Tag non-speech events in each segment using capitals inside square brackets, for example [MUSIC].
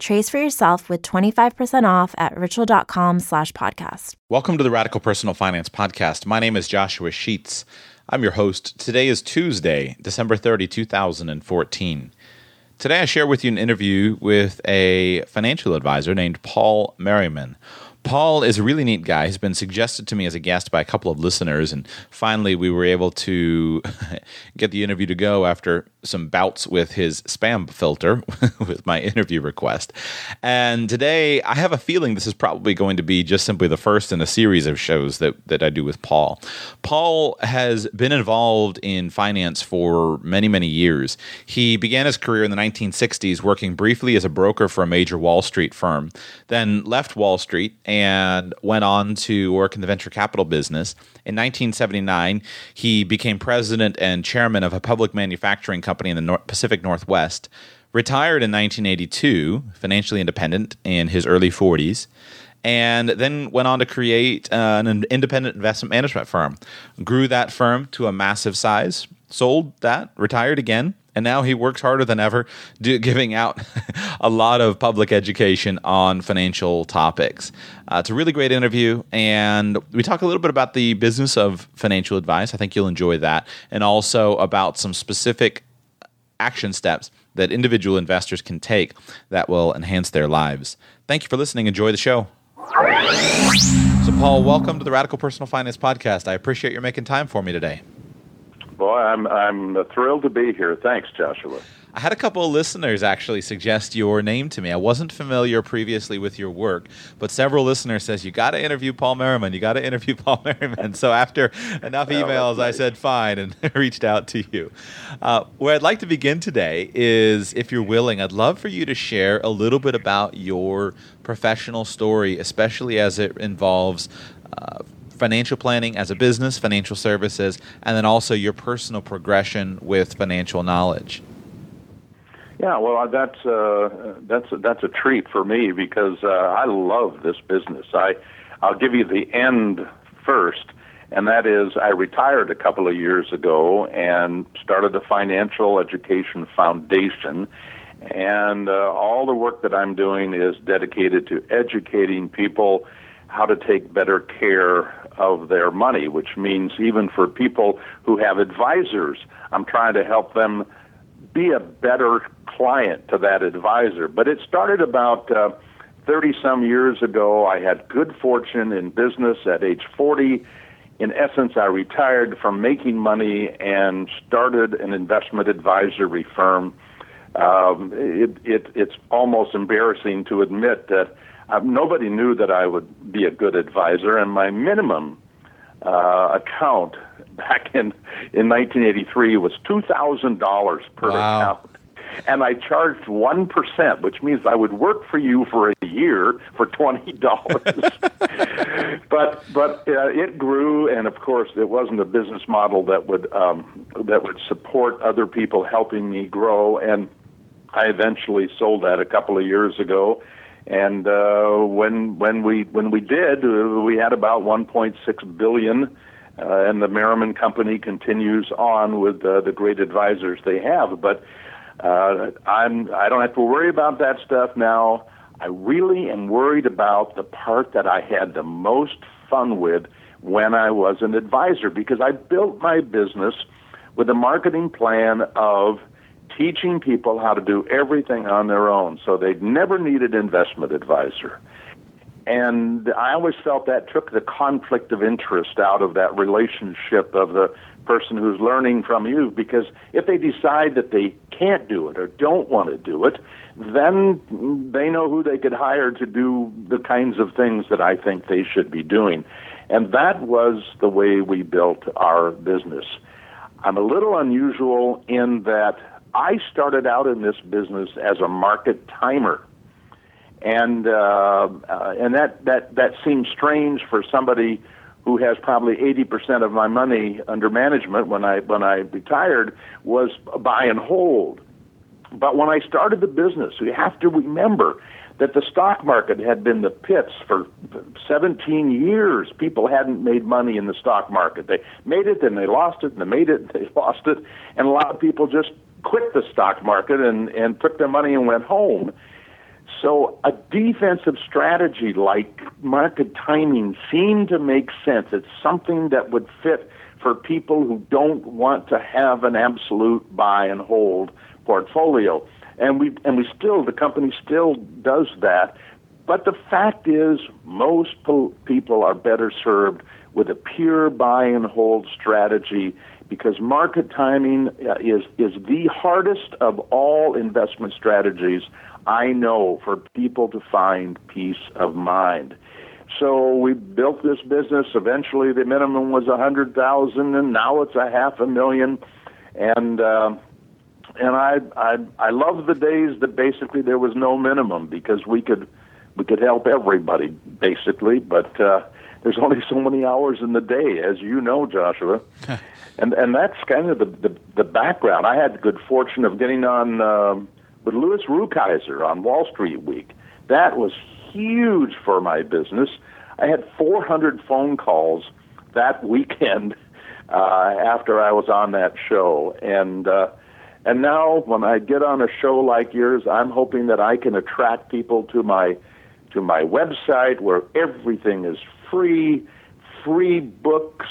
Trace for yourself with 25% off at ritual.com slash podcast. Welcome to the Radical Personal Finance Podcast. My name is Joshua Sheets. I'm your host. Today is Tuesday, December 30, 2014. Today I share with you an interview with a financial advisor named Paul Merriman. Paul is a really neat guy. He's been suggested to me as a guest by a couple of listeners, and finally we were able to [LAUGHS] get the interview to go after some bouts with his spam filter [LAUGHS] with my interview request. And today I have a feeling this is probably going to be just simply the first in a series of shows that, that I do with Paul. Paul has been involved in finance for many, many years. He began his career in the 1960s working briefly as a broker for a major Wall Street firm, then left Wall Street and went on to work in the venture capital business. In 1979, he became president and chairman of a public manufacturing company in the North Pacific Northwest. Retired in 1982, financially independent in his early 40s and then went on to create uh, an independent investment management firm. Grew that firm to a massive size, sold that, retired again, and now he works harder than ever, do, giving out [LAUGHS] a lot of public education on financial topics. Uh, it's a really great interview, and we talk a little bit about the business of financial advice. I think you'll enjoy that, and also about some specific action steps that individual investors can take that will enhance their lives. Thank you for listening. Enjoy the show. So, Paul, welcome to the Radical Personal Finance Podcast. I appreciate your making time for me today. Boy, I'm I'm thrilled to be here. Thanks, Joshua. I had a couple of listeners actually suggest your name to me. I wasn't familiar previously with your work, but several listeners says you got to interview Paul Merriman. You got to interview [LAUGHS] Paul Merriman. So after enough emails, I said fine and [LAUGHS] reached out to you. Uh, where I'd like to begin today is, if you're willing, I'd love for you to share a little bit about your professional story, especially as it involves. Uh, financial planning as a business, financial services, and then also your personal progression with financial knowledge. Yeah, well, that's uh, that's that's a treat for me because uh, I love this business. I I'll give you the end first, and that is I retired a couple of years ago and started a financial education foundation, and uh, all the work that I'm doing is dedicated to educating people how to take better care of their money, which means even for people who have advisors, I'm trying to help them be a better client to that advisor. But it started about uh, 30 some years ago. I had good fortune in business at age 40. In essence, I retired from making money and started an investment advisory firm. Um, it, it, it's almost embarrassing to admit that uh, nobody knew that I would be a good advisor, and my minimum uh, account [LAUGHS] back in in 1983 was two thousand dollars per wow. account. And I charged one percent, which means I would work for you for a year for twenty [LAUGHS] dollars. [LAUGHS] but but uh, it grew, and of course, it wasn't a business model that would um, that would support other people helping me grow. And I eventually sold that a couple of years ago. And uh, when when we when we did, uh, we had about 1.6 billion uh, and the Merriman Company continues on with uh, the great advisors they have. But uh, I'm I don't have to worry about that stuff now. I really am worried about the part that I had the most fun with when I was an advisor because I built my business with a marketing plan of teaching people how to do everything on their own so they'd never need an investment advisor. And I always felt that took the conflict of interest out of that relationship of the person who's learning from you because if they decide that they can't do it or don't want to do it, then they know who they could hire to do the kinds of things that I think they should be doing. And that was the way we built our business. I'm a little unusual in that I started out in this business as a market timer. and uh, uh, and that that that seems strange for somebody who has probably 80% of my money under management when I when I retired was buy and hold. But when I started the business, you have to remember that the stock market had been the pits for 17 years. People hadn't made money in the stock market. They made it, then they lost it, and they made it, and [LAUGHS] they lost it, and a lot of people just quit the stock market and and took their money and went home. So a defensive strategy like market timing seemed to make sense. It's something that would fit for people who don't want to have an absolute buy and hold portfolio. And we and we still the company still does that. But the fact is most people are better served with a pure buy and hold strategy because market timing uh, is is the hardest of all investment strategies I know for people to find peace of mind. So we built this business. Eventually, the minimum was a hundred thousand, and now it's a half a million. And uh, and I I I love the days that basically there was no minimum because we could we could help everybody basically, but uh, there's only so many hours in the day, as you know, Joshua. [LAUGHS] and and that's kind of the, the the background. I had the good fortune of getting on. Um, with Louis Rukeyser on Wall Street Week. That was huge for my business. I had 400 phone calls that weekend [LAUGHS] uh, after I was on that show, and uh, and now when I get on a show like yours, I'm hoping that I can attract people to my to my website where everything is free, free books,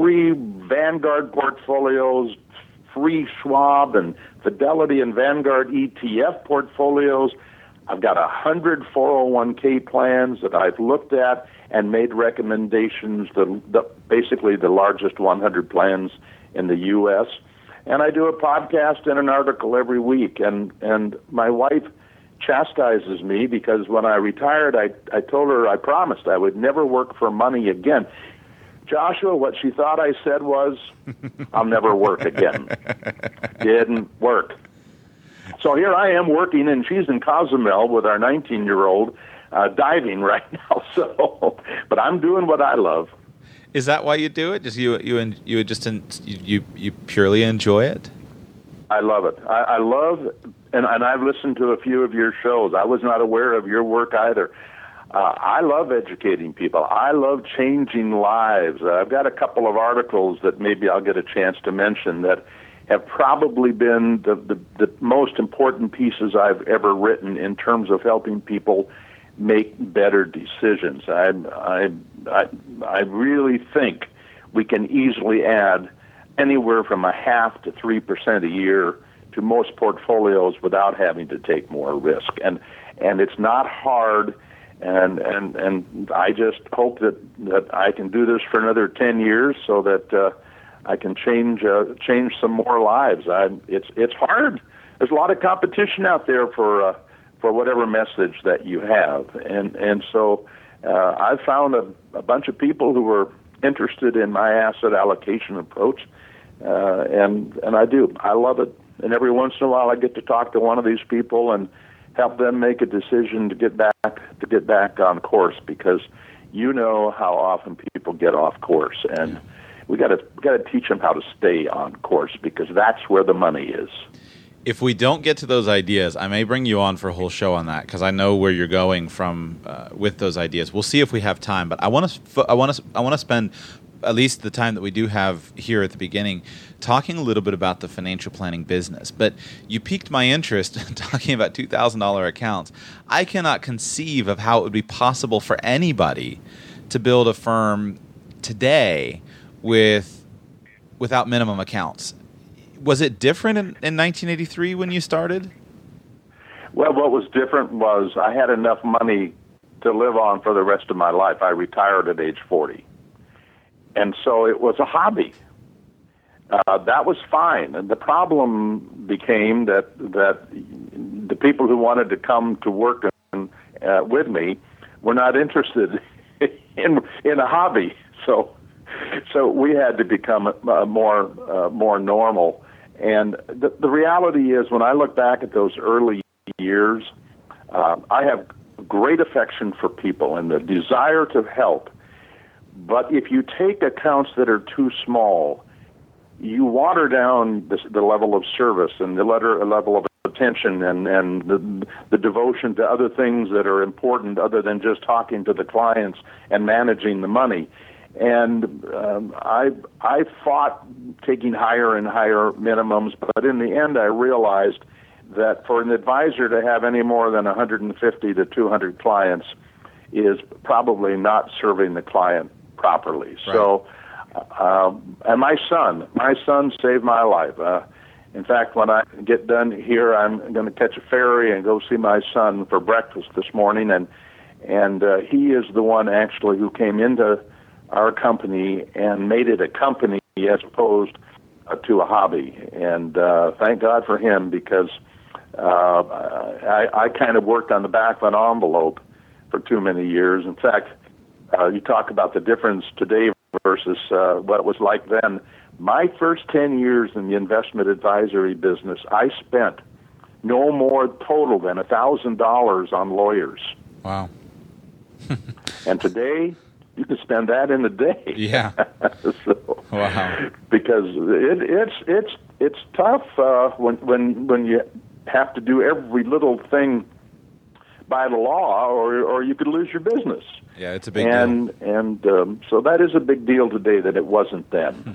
free Vanguard portfolios, free Schwab and Fidelity and Vanguard ETF portfolios. I've got a hundred 401k plans that I've looked at and made recommendations. The, the basically the largest 100 plans in the U.S. And I do a podcast and an article every week. And and my wife chastises me because when I retired, I I told her I promised I would never work for money again. Joshua, what she thought I said was, I'll never work again. [LAUGHS] Didn't work. So here I am working, and she's in Cozumel with our 19 year old uh, diving right [LAUGHS] now. So, but I'm doing what I love. Is that why you do it? Just you you you just you you purely enjoy it? I love it. I, I love, and and I've listened to a few of your shows. I was not aware of your work either. Uh, I love educating people. I love changing lives. Uh, I've got a couple of articles that maybe I'll get a chance to mention that have probably been the, the, the most important pieces I've ever written in terms of helping people make better decisions. I, I, I, I really think we can easily add anywhere from a half to three percent a year to most portfolios without having to take more risk. And and it's not hard and and and I just hope that that I can do this for another ten years so that uh, I can change uh, change some more lives. I it's it's hard. There's a lot of competition out there for uh, for whatever message that you have, and and so uh, I've found a, a bunch of people who are interested in my asset allocation approach, uh, and and I do. I love it. And every once in a while, I get to talk to one of these people and help them make a decision to get back to get back on course because you know how often people get off course and yeah. we got to got to teach them how to stay on course because that's where the money is if we don't get to those ideas, I may bring you on for a whole show on that because I know where you're going from uh, with those ideas. We'll see if we have time, but I want to I want to I want to spend at least the time that we do have here at the beginning, talking a little bit about the financial planning business. But you piqued my interest [LAUGHS] talking about $2,000 accounts. I cannot conceive of how it would be possible for anybody to build a firm today with without minimum accounts. Was it different in, in 1983 when you started? Well, what was different was I had enough money to live on for the rest of my life. I retired at age 40 and so it was a hobby. Uh, that was fine, and the problem became that that the people who wanted to come to work uh, with me were not interested [LAUGHS] in in a hobby. So so we had to become uh, more uh, more normal. And the, the reality is, when I look back at those early years, uh, I have great affection for people and the desire to help. But if you take accounts that are too small, you water down the, the level of service and the letter, level of attention and, and the, the devotion to other things that are important other than just talking to the clients and managing the money. And um, I I fought taking higher and higher minimums, but in the end, I realized that for an advisor to have any more than 150 to 200 clients is probably not serving the client properly. Right. So, uh, and my son, my son saved my life. Uh, in fact, when I get done here, I'm going to catch a ferry and go see my son for breakfast this morning, and and uh, he is the one actually who came into our company and made it a company as opposed uh, to a hobby. And uh, thank God for him because uh, I, I kind of worked on the back of an envelope for too many years. In fact, uh, you talk about the difference today versus uh, what it was like then. My first 10 years in the investment advisory business, I spent no more total than $1,000 on lawyers. Wow. [LAUGHS] and today, you can spend that in a day. Yeah. [LAUGHS] so, wow. Because it, it's it's it's tough uh, when when when you have to do every little thing by the law, or or you could lose your business. Yeah, it's a big and, deal. And um, so that is a big deal today that it wasn't then. Hmm.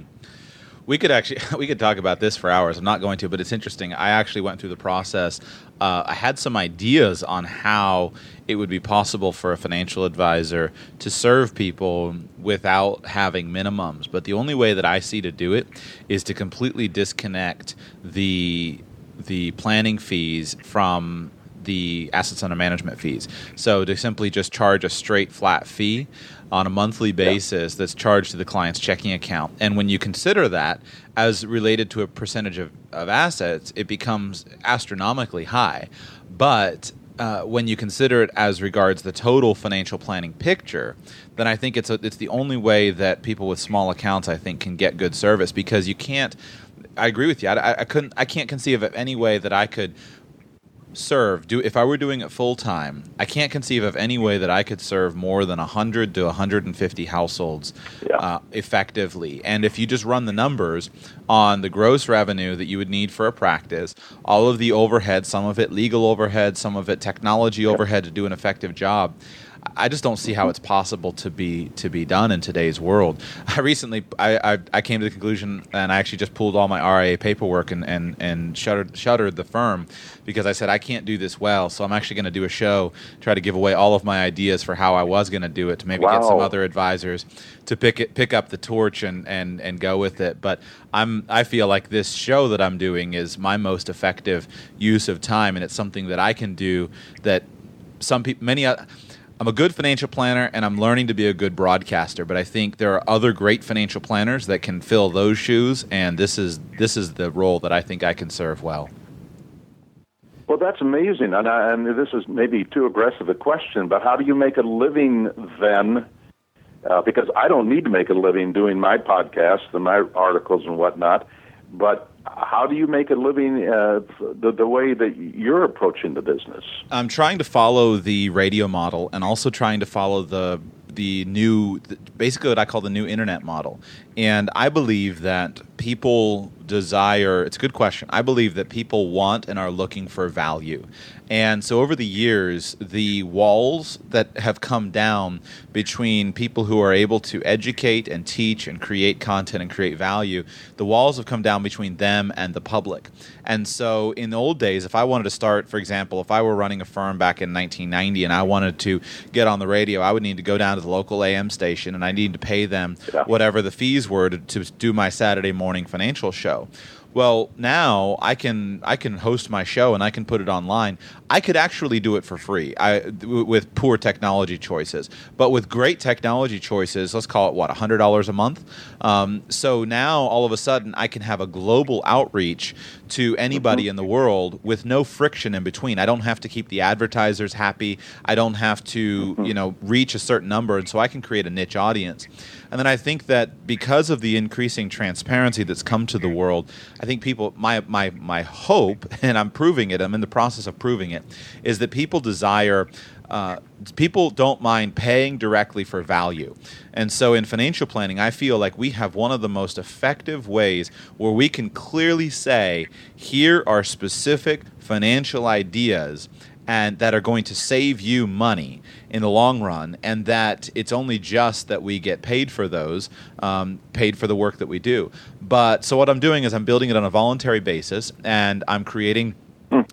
We could actually [LAUGHS] we could talk about this for hours. I'm not going to, but it's interesting. I actually went through the process. Uh, I had some ideas on how it would be possible for a financial advisor to serve people without having minimums. But the only way that I see to do it is to completely disconnect the the planning fees from the assets under management fees. So to simply just charge a straight flat fee on a monthly basis yeah. that's charged to the client's checking account. And when you consider that as related to a percentage of, of assets, it becomes astronomically high. But uh, when you consider it as regards the total financial planning picture, then I think it's a, it's the only way that people with small accounts I think can get good service because you can't. I agree with you. I, I couldn't. I can't conceive of any way that I could serve do if I were doing it full time, I can't conceive of any way that I could serve more than 100 to 150 households yeah. uh, effectively. And if you just run the numbers on the gross revenue that you would need for a practice, all of the overhead, some of it legal overhead, some of it technology overhead to do an effective job, I just don't see how it's possible to be to be done in today's world. [LAUGHS] I recently I, I, I, came to the conclusion and I actually just pulled all my RIA paperwork and, and, and shuttered shuttered the firm because I said I can't do this well. So I'm actually going to do a show, try to give away all of my ideas for how I was going to do it to maybe wow. get some other advisors to pick it pick up the torch and, and, and go with it. But I'm I feel like this show that I'm doing is my most effective use of time and it's something that I can do that some people many uh, I'm a good financial planner and I'm learning to be a good broadcaster, but I think there are other great financial planners that can fill those shoes and this is this is the role that I think I can serve well. Well, that's amazing, and, I, and this is maybe too aggressive a question, but how do you make a living then? Uh, because I don't need to make a living doing my podcasts and my articles and whatnot, but how do you make a living uh, the, the way that you're approaching the business? I'm trying to follow the radio model and also trying to follow the the new basically what I call the new internet model. And I believe that people desire it's a good question. I believe that people want and are looking for value. And so over the years, the walls that have come down between people who are able to educate and teach and create content and create value, the walls have come down between them and the public. And so in the old days, if I wanted to start, for example, if I were running a firm back in 1990 and I wanted to get on the radio, I would need to go down to the local AM station and I need to pay them whatever the fees were to, to do my Saturday morning financial show. Well, now I can I can host my show and I can put it online. I could actually do it for free. I with poor technology choices, but with great technology choices, let's call it what hundred dollars a month. Um, so now all of a sudden I can have a global outreach to anybody mm-hmm. in the world with no friction in between. I don't have to keep the advertisers happy. I don't have to mm-hmm. you know reach a certain number, and so I can create a niche audience. And then I think that because of the increasing transparency that's come to the world, I think people my my my hope, [LAUGHS] and I'm proving it, I'm in the process of proving it, is that people desire uh, people don't mind paying directly for value. And so in financial planning, I feel like we have one of the most effective ways where we can clearly say, here are specific financial ideas and that are going to save you money in the long run, and that it's only just that we get paid for those, um, paid for the work that we do. But so what I'm doing is I'm building it on a voluntary basis, and I'm creating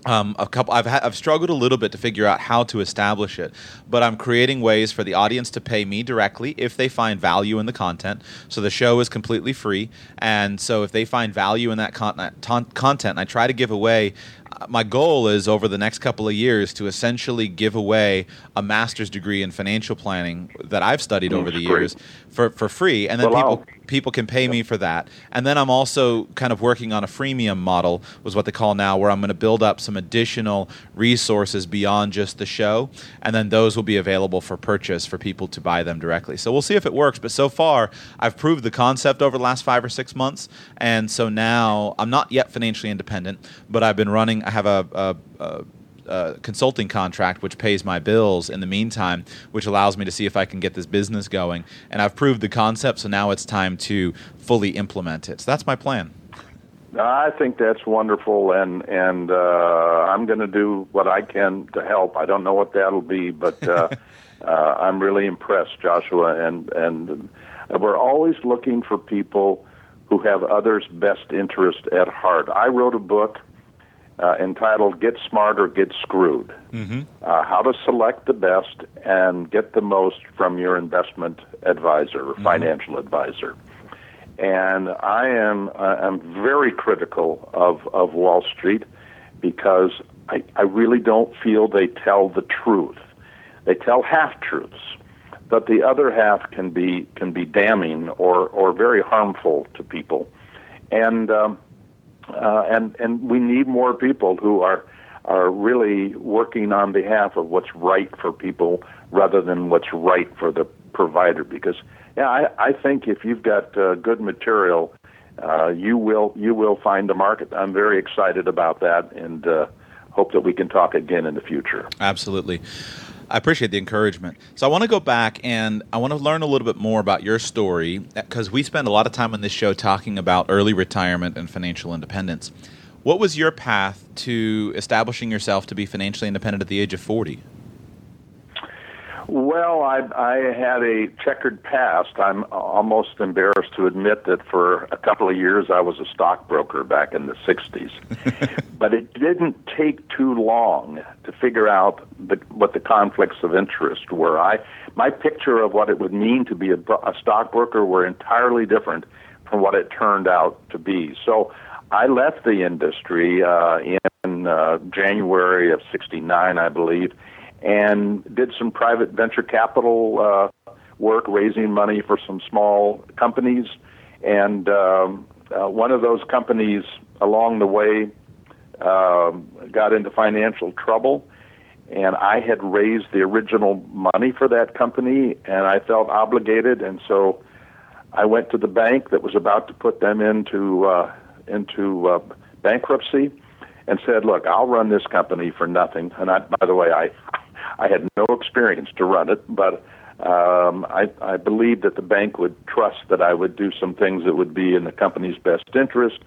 um, a couple. I've ha- I've struggled a little bit to figure out how to establish it, but I'm creating ways for the audience to pay me directly if they find value in the content. So the show is completely free, and so if they find value in that con- content, I try to give away my goal is over the next couple of years to essentially give away a master's degree in financial planning that I've studied mm, over the years for, for free, and then well, people people can pay me for that. And then I'm also kind of working on a freemium model, was what they call now, where I'm going to build up some additional resources beyond just the show, and then those will be available for purchase for people to buy them directly. So we'll see if it works. But so far, I've proved the concept over the last five or six months, and so now I'm not yet financially independent, but I've been running I have a, a, a uh, consulting contract which pays my bills in the meantime, which allows me to see if I can get this business going. And I've proved the concept, so now it's time to fully implement it. So that's my plan. I think that's wonderful, and and uh, I'm going to do what I can to help. I don't know what that'll be, but uh, [LAUGHS] uh, I'm really impressed, Joshua, and and we're always looking for people who have others' best interest at heart. I wrote a book uh, entitled Get Smart or Get Screwed mm-hmm. uh, How to Select the Best and Get the Most from Your Investment Advisor or mm-hmm. Financial Advisor. And I am uh, I'm very critical of, of Wall Street because I, I really don't feel they tell the truth. They tell half truths, but the other half can be can be damning or, or very harmful to people. And um, uh, and and we need more people who are are really working on behalf of what's right for people rather than what's right for the provider. Because yeah, I, I think if you've got uh, good material, uh, you will you will find a market. I'm very excited about that, and uh, hope that we can talk again in the future. Absolutely. I appreciate the encouragement. So I want to go back and I want to learn a little bit more about your story because we spend a lot of time on this show talking about early retirement and financial independence. What was your path to establishing yourself to be financially independent at the age of 40? Well, I, I had a checkered past. I'm almost embarrassed to admit that for a couple of years I was a stockbroker back in the 60s. [LAUGHS] but it didn't take too long to figure out the, what the conflicts of interest were. I my picture of what it would mean to be a, a stockbroker were entirely different from what it turned out to be. So I left the industry uh, in uh, January of '69, I believe and did some private venture capital uh, work, raising money for some small companies. And um, uh, one of those companies along the way uh, got into financial trouble. And I had raised the original money for that company, and I felt obligated. And so I went to the bank that was about to put them into uh, into uh, bankruptcy, and said, "Look, I'll run this company for nothing." And I, by the way, I I had no experience to run it, but um, I, I believed that the bank would trust that I would do some things that would be in the company's best interest.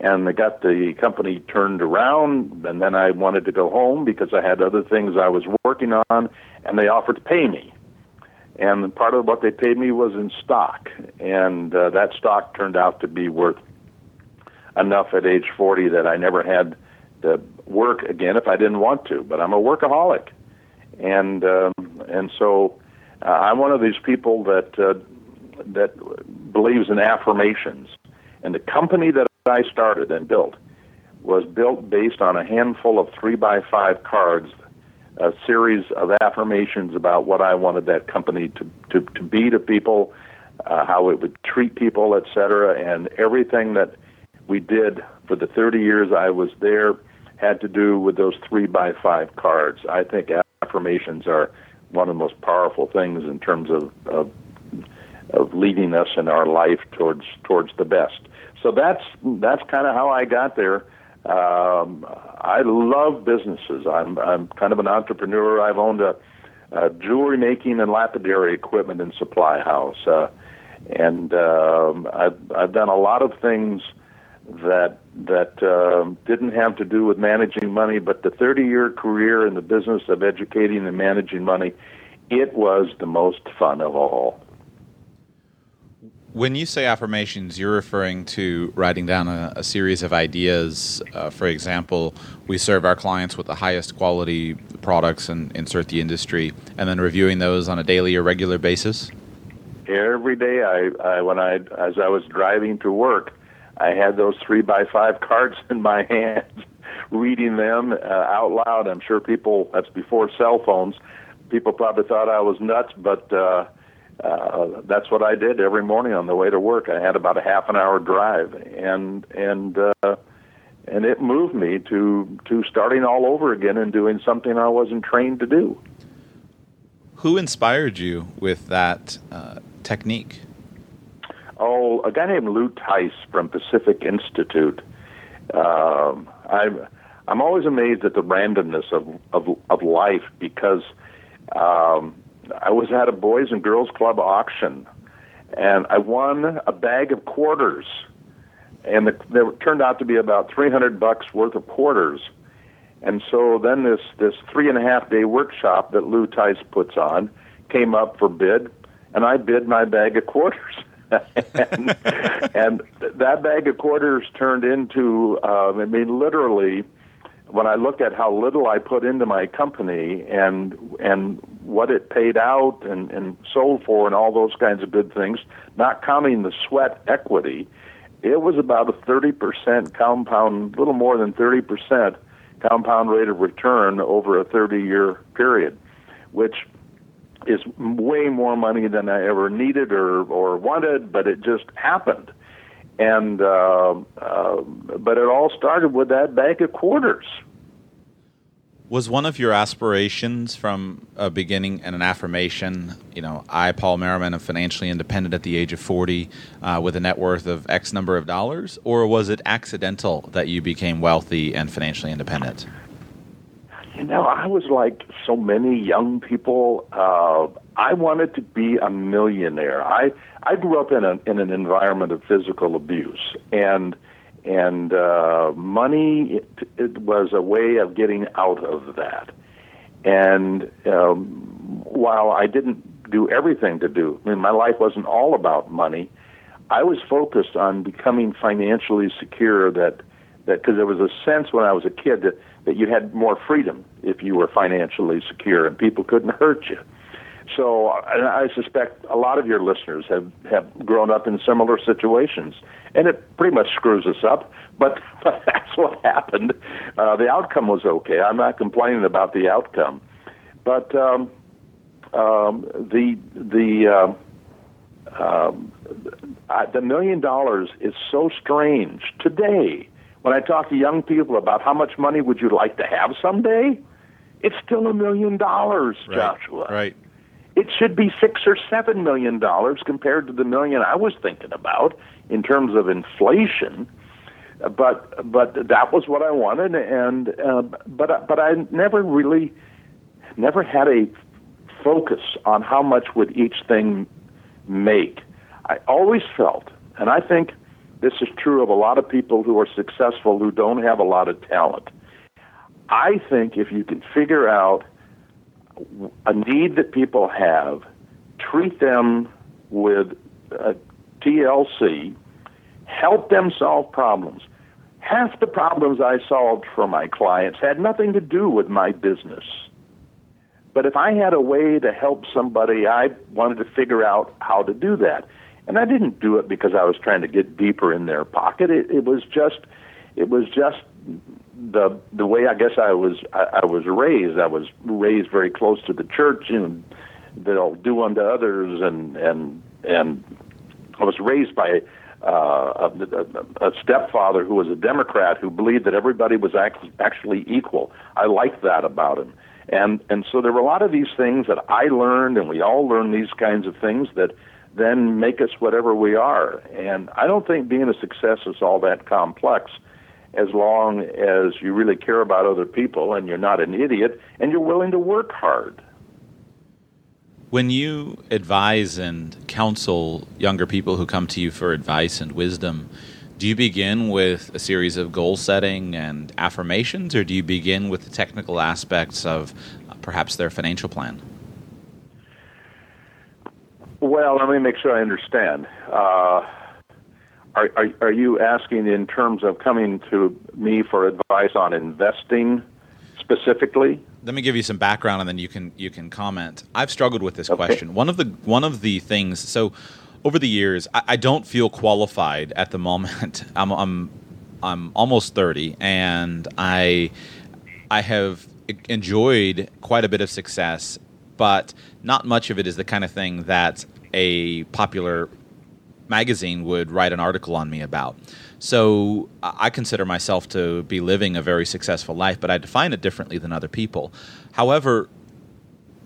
And they got the company turned around, and then I wanted to go home because I had other things I was working on, and they offered to pay me. And part of what they paid me was in stock, and uh, that stock turned out to be worth enough at age 40 that I never had to work again if I didn't want to. But I'm a workaholic and um, and so uh, I'm one of these people that uh, that believes in affirmations. And the company that I started and built was built based on a handful of three by five cards, a series of affirmations about what I wanted that company to to, to be to people, uh, how it would treat people, etc. And everything that we did for the 30 years I was there had to do with those three by five cards. I think affirmations are one of the most powerful things in terms of, of of leading us in our life towards towards the best. So that's that's kind of how I got there. Um, I love businesses. I'm I'm kind of an entrepreneur. I've owned a uh, jewelry making and lapidary equipment and supply house. Uh, and um, I've, I've done a lot of things that that uh, didn't have to do with managing money, but the 30-year career in the business of educating and managing money, it was the most fun of all. When you say affirmations, you're referring to writing down a, a series of ideas. Uh, for example, we serve our clients with the highest quality products and insert the industry, and then reviewing those on a daily or regular basis. Every day, I, I when I as I was driving to work, I had those three by five cards [LAUGHS] in my hands, reading them uh, out loud. I'm sure people that's before cell phones. People probably thought I was nuts, but uh, uh, that's what I did every morning on the way to work. I had about a half an hour drive, and and uh, and it moved me to to starting all over again and doing something I wasn't trained to do. Who inspired you with that uh, technique? Oh, a guy named Lou Tice from Pacific Institute. Um, I'm I'm always amazed at the randomness of of, of life because um, I was at a Boys and Girls Club auction, and I won a bag of quarters, and the, there turned out to be about 300 bucks worth of quarters. And so then this this three and a half day workshop that Lou Tice puts on came up for bid, and I bid my bag of quarters. [LAUGHS] [LAUGHS] and, that bag of quarters turned into, um, I mean, literally, when I look at how little I put into my company and and what it paid out and, and sold for and all those kinds of good things, not counting the sweat equity, it was about a 30% compound, little more than 30% compound rate of return over a 30 year period, which is way more money than I ever needed or, or wanted, but it just happened. And uh, uh, but it all started with that bag of quarters. Was one of your aspirations from a beginning and an affirmation, you know, I, Paul Merriman, am financially independent at the age of 40 uh, with a net worth of X number of dollars? Or was it accidental that you became wealthy and financially independent? You know, I was like so many young people. Uh, I wanted to be a millionaire. I I grew up in a in an environment of physical abuse, and and uh, money it, it was a way of getting out of that. And um, while I didn't do everything to do, I mean, my life wasn't all about money. I was focused on becoming financially secure. That that because there was a sense when I was a kid that that you had more freedom if you were financially secure and people couldn't hurt you. So and I suspect a lot of your listeners have, have grown up in similar situations, and it pretty much screws us up. But, [LAUGHS] but that's what happened. Uh, the outcome was okay. I'm not complaining about the outcome, but um, um, the the um, um, the million dollars is so strange today when I talk to young people about how much money would you like to have someday, it's still a million dollars, Joshua. Right. It should be six or seven million dollars compared to the million I was thinking about in terms of inflation. But but that was what I wanted, and uh, but but I never really never had a focus on how much would each thing make. I always felt, and I think this is true of a lot of people who are successful who don't have a lot of talent. I think if you can figure out a need that people have, treat them with a TLC, help them solve problems. Half the problems I solved for my clients had nothing to do with my business. But if I had a way to help somebody, I wanted to figure out how to do that. And I didn't do it because I was trying to get deeper in their pocket. It, it was just, it was just the the way I guess I was I, I was raised. I was raised very close to the church, and they'll do unto others, and and and I was raised by uh, a, a stepfather who was a Democrat who believed that everybody was act- actually equal. I liked that about him, and and so there were a lot of these things that I learned, and we all learn these kinds of things that then make us whatever we are. And I don't think being a success is all that complex as long as you really care about other people and you're not an idiot and you're willing to work hard. When you advise and counsel younger people who come to you for advice and wisdom, do you begin with a series of goal setting and affirmations, or do you begin with the technical aspects of uh, perhaps their financial plan? Well, let me make sure I understand. Uh, are, are, are you asking in terms of coming to me for advice on investing specifically? let me give you some background and then you can you can comment. I've struggled with this okay. question. One of the one of the things so over the years I, I don't feel qualified at the moment. [LAUGHS] I'm I'm I'm almost 30 and I I have enjoyed quite a bit of success, but not much of it is the kind of thing that a popular magazine would write an article on me about. So I consider myself to be living a very successful life, but I define it differently than other people. However,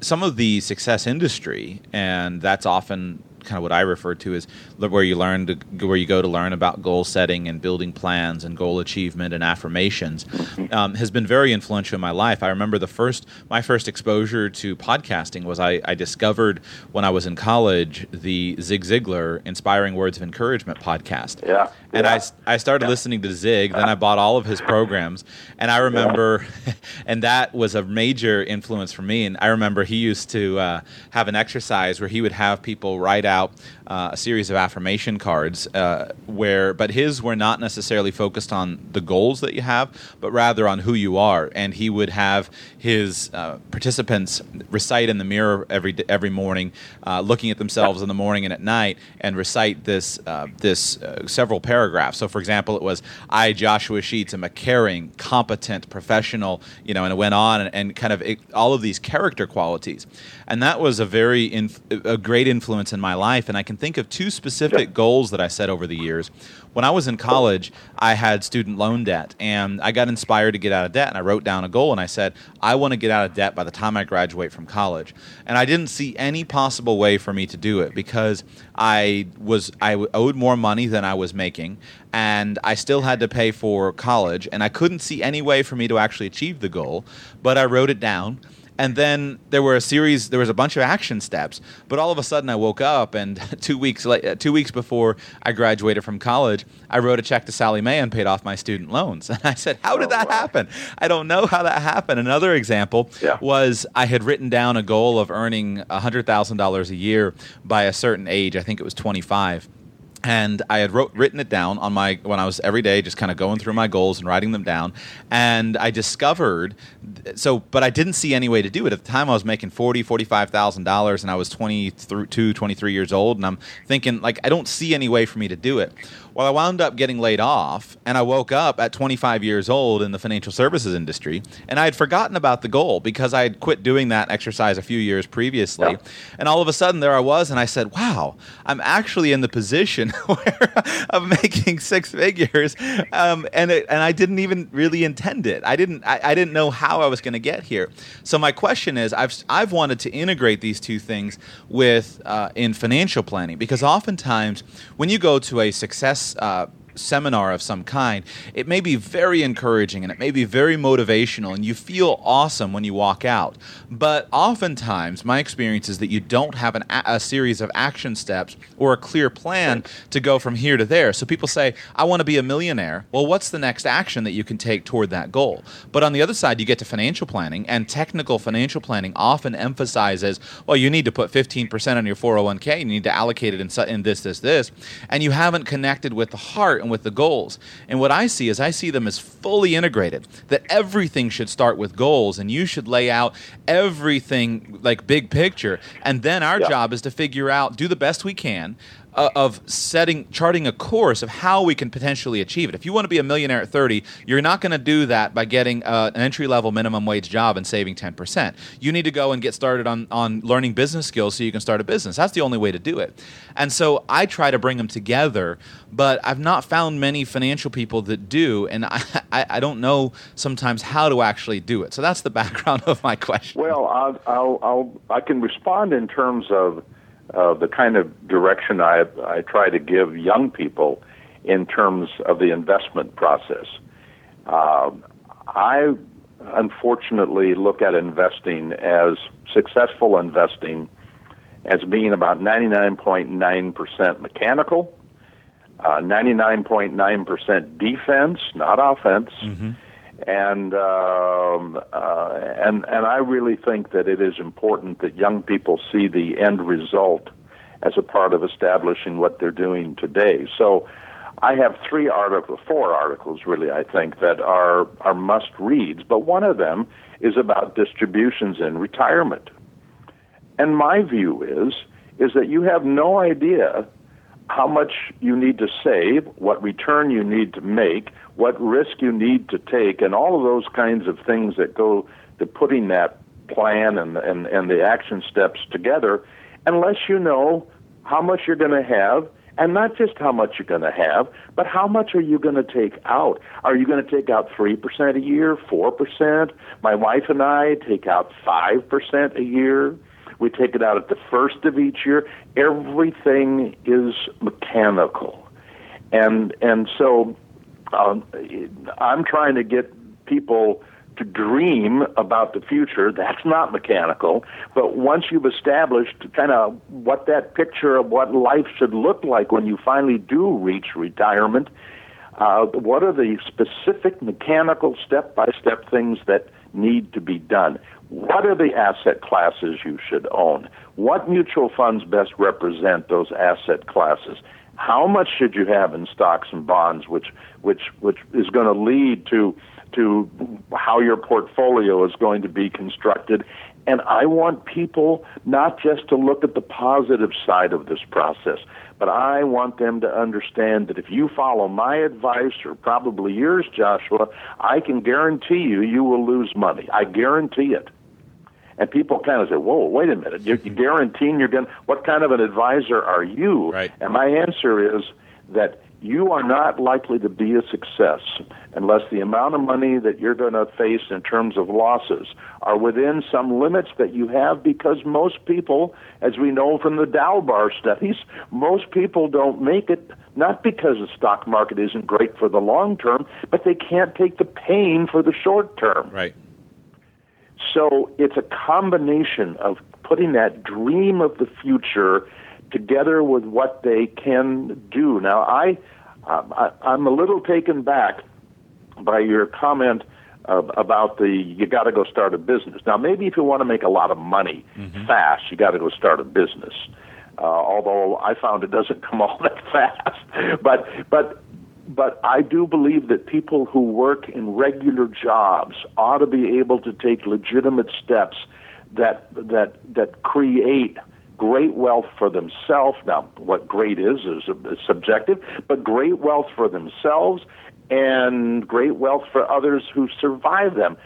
some of the success industry, and that's often kind of what I refer to as where you learn to where you go to learn about goal setting and building plans and goal achievement and affirmations um, has been very influential in my life. I remember the first my first exposure to podcasting was I, I discovered when I was in college the Zig Ziglar Inspiring Words of Encouragement podcast. Yeah, and. I I started listening to Zig. Then I bought all of his programs, and I remember, [LAUGHS] and that was a major influence for me. And I remember he used to uh, have an exercise where he would have people write out uh, a series of affirmation cards uh, where, but his were not necessarily focused on the goals that you have, but rather on who you are. And he would have his uh, participants recite in the mirror every every morning, uh, looking at themselves in the morning and at night, and recite this uh, this uh, several paragraphs. So, for example, it was I, Joshua Sheets, am a caring, competent, professional, you know, and it went on and, and kind of it, all of these character qualities, and that was a very inf- a great influence in my life. And I can think of two specific goals that I set over the years when I was in college, I had student loan debt and I got inspired to get out of debt. And I wrote down a goal and I said, I want to get out of debt by the time I graduate from college. And I didn't see any possible way for me to do it because I was I owed more money than I was making and I still had to pay for college and I couldn't see any way for me to actually achieve the goal. But I wrote it down and then there were a series there was a bunch of action steps. But all of a sudden i woke up and [LAUGHS] two weeks late, uh, two weeks before i graduated from college i wrote a check to Sallie Mae and paid off my student loans. [LAUGHS] And i said how did oh, that wow. happen? I don't know how that happened. Another example yeah. was i had written down a goal of earning $100000 a year by a certain age. I think it was 25 and I had wrote, written it down on my when I was every day just kind of going through my goals and writing them down. And I discovered so but I didn't see any way to do it. At the time I was making 40 45,000 dollars and I was 22 23 years old and I'm thinking like I don't see any way for me to do it well, I wound up getting laid off, and I woke up at 25 years old in the financial services industry, and I had forgotten about the goal because I had quit doing that exercise a few years previously. Yeah. And all of a sudden, there I was, and I said, "Wow, I'm actually in the position [LAUGHS] where I'm making six figures," um, and it, and I didn't even really intend it. I didn't I, I didn't know how I was going to get here. So my question is, I've I've wanted to integrate these two things with uh, in financial planning because oftentimes when you go to a success uh, seminar of some kind, it may be very encouraging and it may be very motivational, and you feel awesome when you walk out. But oftentimes, my experience is that you don't have an, a series of action steps or a clear plan to go from here to there. So people say, I want to be a millionaire. Well, what's the next action that you can take toward that goal? But on the other side, you get to financial planning, and technical financial planning often emphasizes, well, you need to put 15% on your 401k, you need to allocate it in, in this, this, this, and you haven't connected with the heart and with the goals. And what I see is I see them as fully integrated, that everything should start with goals and you should lay out everything like big picture. And then our yeah. job is to figure out, do the best we can uh, of setting charting a course of how we can potentially achieve it. If you want to be a millionaire at 30, you're not going to do that by getting uh, an entry level minimum wage job and saving 10%. You need to go and get started on on learning business skills so you can start a business. That's the only way to do it. And so I try to bring them together, but I've not found many financial people that do, and I, I, I don't know sometimes how to actually do it. So that's the [LAUGHS] background of my question. Well, I'll, I'll, I'll I can respond in terms of uh, the kind of direction I, I try to give young people in terms of the investment process. Uh, I unfortunately look at investing as successful investing as being about 99.9% mechanical, uh, 99.9% defense, not offense. Mm-hmm. And um, uh, and and I really think that it is important that young people see the end result as a part of establishing what they're doing today. So, I have three articles, four articles really, I think, that are are must reads. But one of them is about distributions in retirement. And my view is is that you have no idea how much you need to save, what return you need to make, what risk you need to take, and all of those kinds of things that go to putting that plan and and, and the action steps together, unless you know how much you're going to have and not just how much you're going to have, but how much are you going to take out? Are you going to take out 3% a year, 4%? My wife and I take out 5% a year. We take it out at the first of each year. Everything is mechanical. And and so um, I'm trying to get people to dream about the future. That's not mechanical. But once you've established kind of what that picture of what life should look like when you finally do reach retirement, uh, what are the specific mechanical step by step things that need to be done? What are the asset classes you should own? What mutual funds best represent those asset classes? How much should you have in stocks and bonds, which which which is going to lead to to how your portfolio is going to be constructed. And I want people not just to look at the positive side of this process, but I want them to understand that if you follow my advice or probably yours, Joshua, I can guarantee you you will lose money. I guarantee it. And people kind of say, "Whoa, wait a minute! You're [LAUGHS] guaranteeing you're going. What kind of an advisor are you?" Right. And my answer is that you are not likely to be a success unless the amount of money that you're going to face in terms of losses are within some limits that you have because most people, as we know from the Dalbar studies, most people don't make it not because the stock market isn't great for the long term, but they can't take the pain for the short term. Right. So it's a combination of putting that dream of the future together with what they can do. Now, I, uh, I am a little taken back by your comment uh, about the you got to go start a business. Now, maybe if you want to make a lot of money mm-hmm. fast, you got to go start a business. Uh, although I found it doesn't come all that [LAUGHS] fast, but but but I do believe that people who work in regular jobs ought to be able to take legitimate steps that that that create great wealth for themselves. Now, what great is is subjective, but great wealth for themselves and great wealth for others who survive them.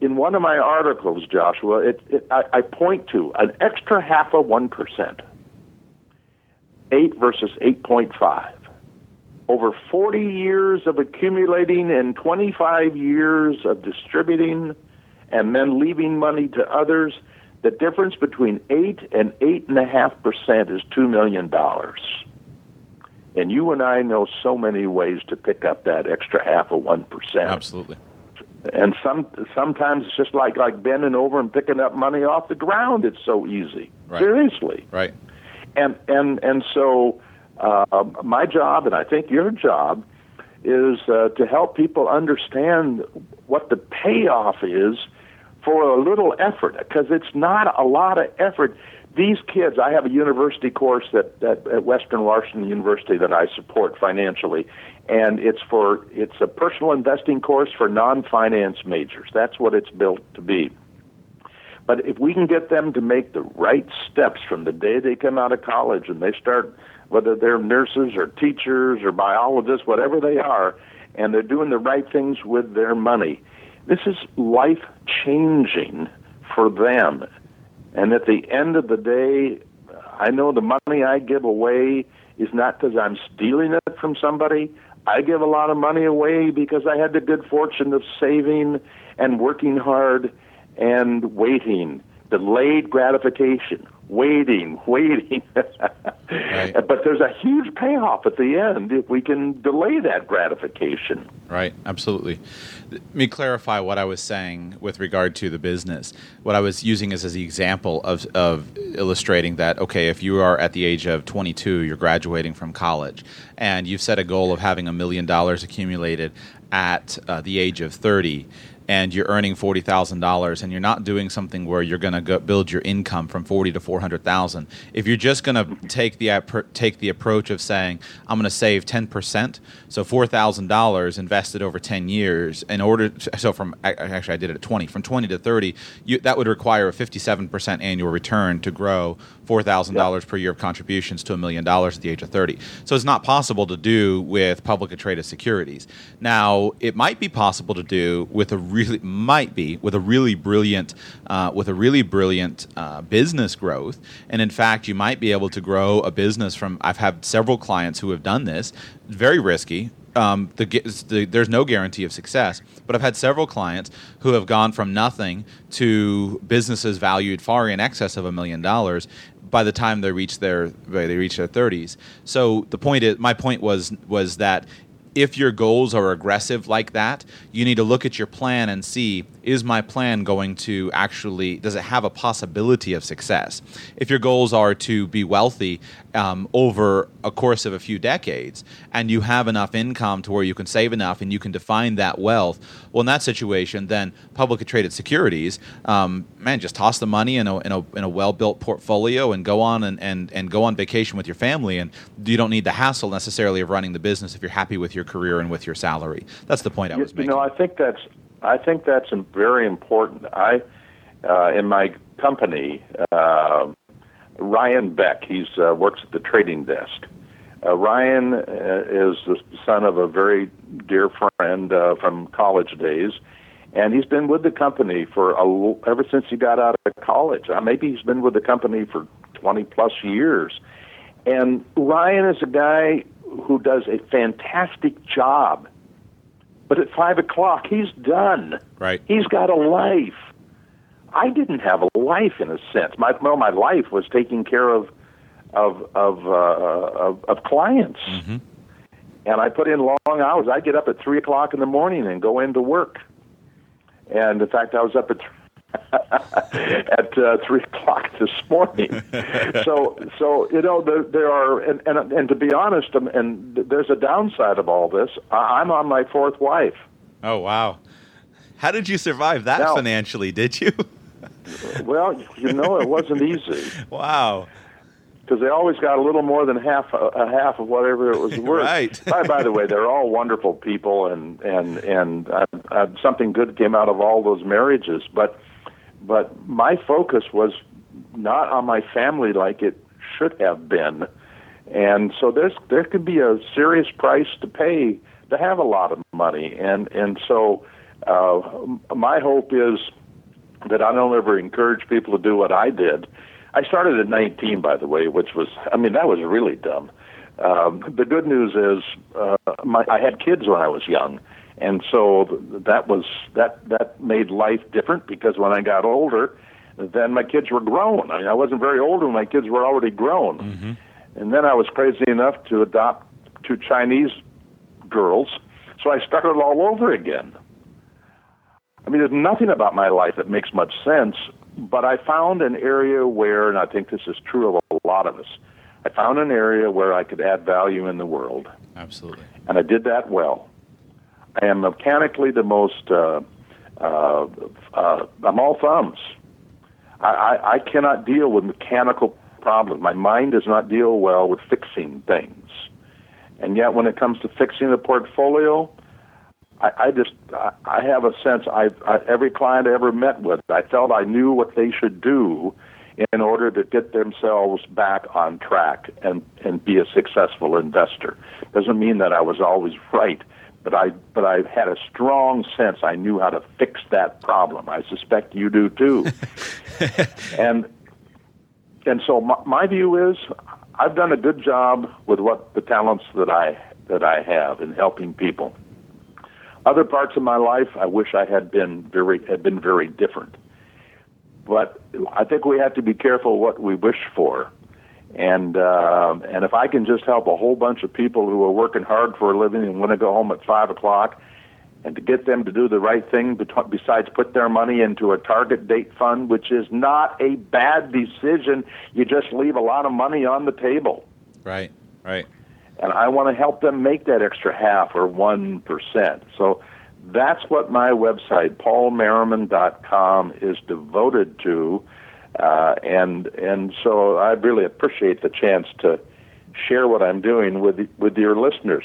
In one of my articles, Joshua, it, it, I, I point to an extra half of 1%, 8 versus 8.5. Over 40 years of accumulating and 25 years of distributing and then leaving money to others – the difference between eight and eight and a half percent is two million dollars. And you and I know so many ways to pick up that extra half of one percent. Absolutely. And some sometimes it's just like like bending over and picking up money off the ground. It's so easy. Right. Seriously. Right. And and and so uh, my job, and I think your job, is uh, to help people understand what the payoff is for a little effort because it's not a lot of effort. These kids, I have a university course that, that at Western Washington University that I support financially, and it's for it's a personal investing course for non-finance majors. That's what it's built to be. But if we can get them to make the right steps from the day they come out of college and they start, whether they're nurses or teachers or biologists, whatever they are, and they're doing the right things with their money, this is life changing for them. And at the end of the day, I know the money I give away is not because I'm stealing it from somebody. I give a lot of money away because I had the good fortune of saving and working hard and waiting. Delayed gratification. Waiting, [LAUGHS] waiting. Right. But there's a huge payoff at the end if we can delay that gratification. Right, absolutely. Let me clarify what I was saying with regard to the business. What I was using is as the example of, of illustrating that, okay, if you are at the age of 22, you're graduating from college, and you've set a goal of having a million dollars accumulated at uh, the age of 30 and you're earning forty thousand dollars, and you're not doing something where you're going to build your income from forty to four hundred thousand. If you're just going to take the take the approach of saying I'm going to save ten percent, so four thousand dollars invested over ten years, in order to, so from actually I did it at twenty, from twenty to thirty, you, that would require a fifty seven percent annual return to grow four thousand dollars per year of contributions to a million dollars at the age of thirty. So it's not possible to do with publicly traded securities. Now it might be possible to do with a really might be with a really brilliant uh, with a really brilliant uh, business growth. And in fact, you might be able to grow a business from. I've had several clients who have done this. Very risky, um, the, the, there's no guarantee of success. But I've had several clients who have gone from nothing to businesses valued far in excess of a million dollars by the time they reach their they reach their 30s. So the point is, my point was was that if your goals are aggressive like that, you need to look at your plan and see is my plan going to actually does it have a possibility of success? If your goals are to be wealthy um, over a course of a few decades and you have enough income to where you can save enough and you can define that wealth well in that situation then publicly traded securities um, man just toss the money in a, in a, in a well-built portfolio and go on and, and, and go on vacation with your family and you don't need the hassle necessarily of running the business if you're happy with your career and with your salary. That's the point i was you, making you know i think that's I think that's very important. I, uh, in my company, uh, Ryan Beck, he uh, works at the trading desk. Uh, Ryan uh, is the son of a very dear friend uh, from college days, and he's been with the company for a, ever since he got out of college. Maybe he's been with the company for 20 plus years. And Ryan is a guy who does a fantastic job but at five o'clock, he's done. Right. He's got a life. I didn't have a life in a sense. My well, my life was taking care of of of uh, of, of clients, mm-hmm. and I put in long hours. I get up at three o'clock in the morning and go into work. And in fact, I was up at [LAUGHS] at uh, three o'clock this morning. [LAUGHS] so, so you know, there, there are, and, and and to be honest, um, and there's a downside of all this. I'm on my fourth wife. Oh wow! How did you survive that now, financially? Did you? [LAUGHS] well, you know, it wasn't easy. Wow because they always got a little more than half a, a half of whatever it was worth. right. by, by the way, they're all wonderful people, and and and uh, uh, something good came out of all those marriages. But but my focus was not on my family like it should have been, and so there's there could be a serious price to pay to have a lot of money, and and so uh, my hope is that I don't ever encourage people to do what I did. I started at 19, by the way, which was I mean that was really dumb. Um, the good news is uh, my, I had kids when I was young, and so that was that that made life different because when I got older, then my kids were grown. I mean, I wasn't very old when my kids were already grown, mm-hmm. and then I was crazy enough to adopt two Chinese girls, so I started all over again. I mean, there's nothing about my life that makes much sense, but I found an area where, and I think this is true of a lot of us, I found an area where I could add value in the world. Absolutely. And I did that well. I am mechanically the most. Uh, uh, uh, I'm all thumbs. I, I, I cannot deal with mechanical problems. My mind does not deal well with fixing things. And yet, when it comes to fixing the portfolio, I, I just I, I have a sense. I, I every client I ever met with, I felt I knew what they should do in order to get themselves back on track and and be a successful investor. Doesn't mean that I was always right, but I but I had a strong sense I knew how to fix that problem. I suspect you do too. [LAUGHS] and and so my, my view is I've done a good job with what the talents that I that I have in helping people. Other parts of my life I wish I had been very had been very different. But I think we have to be careful what we wish for. And uh, and if I can just help a whole bunch of people who are working hard for a living and want to go home at five o'clock, and to get them to do the right thing besides put their money into a target date fund, which is not a bad decision. You just leave a lot of money on the table. Right. Right. And I want to help them make that extra half or one percent. So that's what my website, paulmerriman.com, is devoted to. Uh, and and so I really appreciate the chance to share what I'm doing with with your listeners.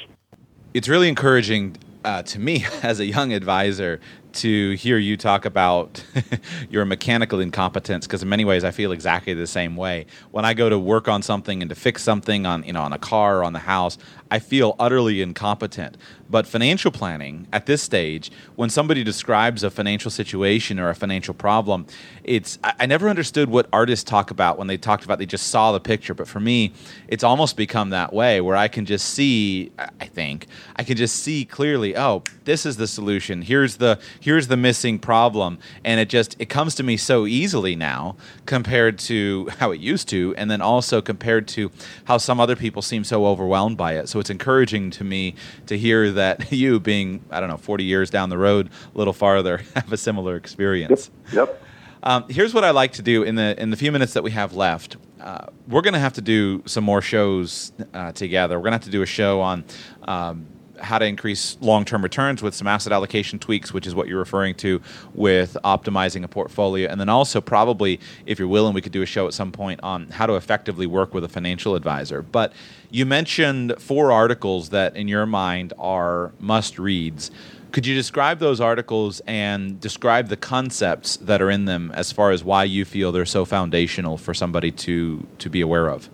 It's really encouraging uh, to me [LAUGHS] as a young advisor to hear you talk about [LAUGHS] your mechanical incompetence because in many ways I feel exactly the same way. When I go to work on something and to fix something on you know on a car or on the house, I feel utterly incompetent. But financial planning at this stage, when somebody describes a financial situation or a financial problem, it's I, I never understood what artists talk about when they talked about they just saw the picture. But for me, it's almost become that way where I can just see. I think I can just see clearly. Oh, this is the solution. Here's the here's the missing problem, and it just it comes to me so easily now compared to [LAUGHS] how it used to, and then also compared to how some other people seem so overwhelmed by it. So it's encouraging to me to hear that [LAUGHS] you, being I don't know, 40 years down the road, a little farther, [LAUGHS] have a similar experience. Yep. yep. Um, here's what I like to do in the in the few minutes that we have left. Uh, we're going to have to do some more shows uh, together. We're going to have to do a show on um, how to increase long-term returns with some asset allocation tweaks, which is what you're referring to with optimizing a portfolio, and then also probably, if you're willing, we could do a show at some point on how to effectively work with a financial advisor. But you mentioned four articles that, in your mind, are must-reads. Could you describe those articles and describe the concepts that are in them as far as why you feel they're so foundational for somebody to to be aware of?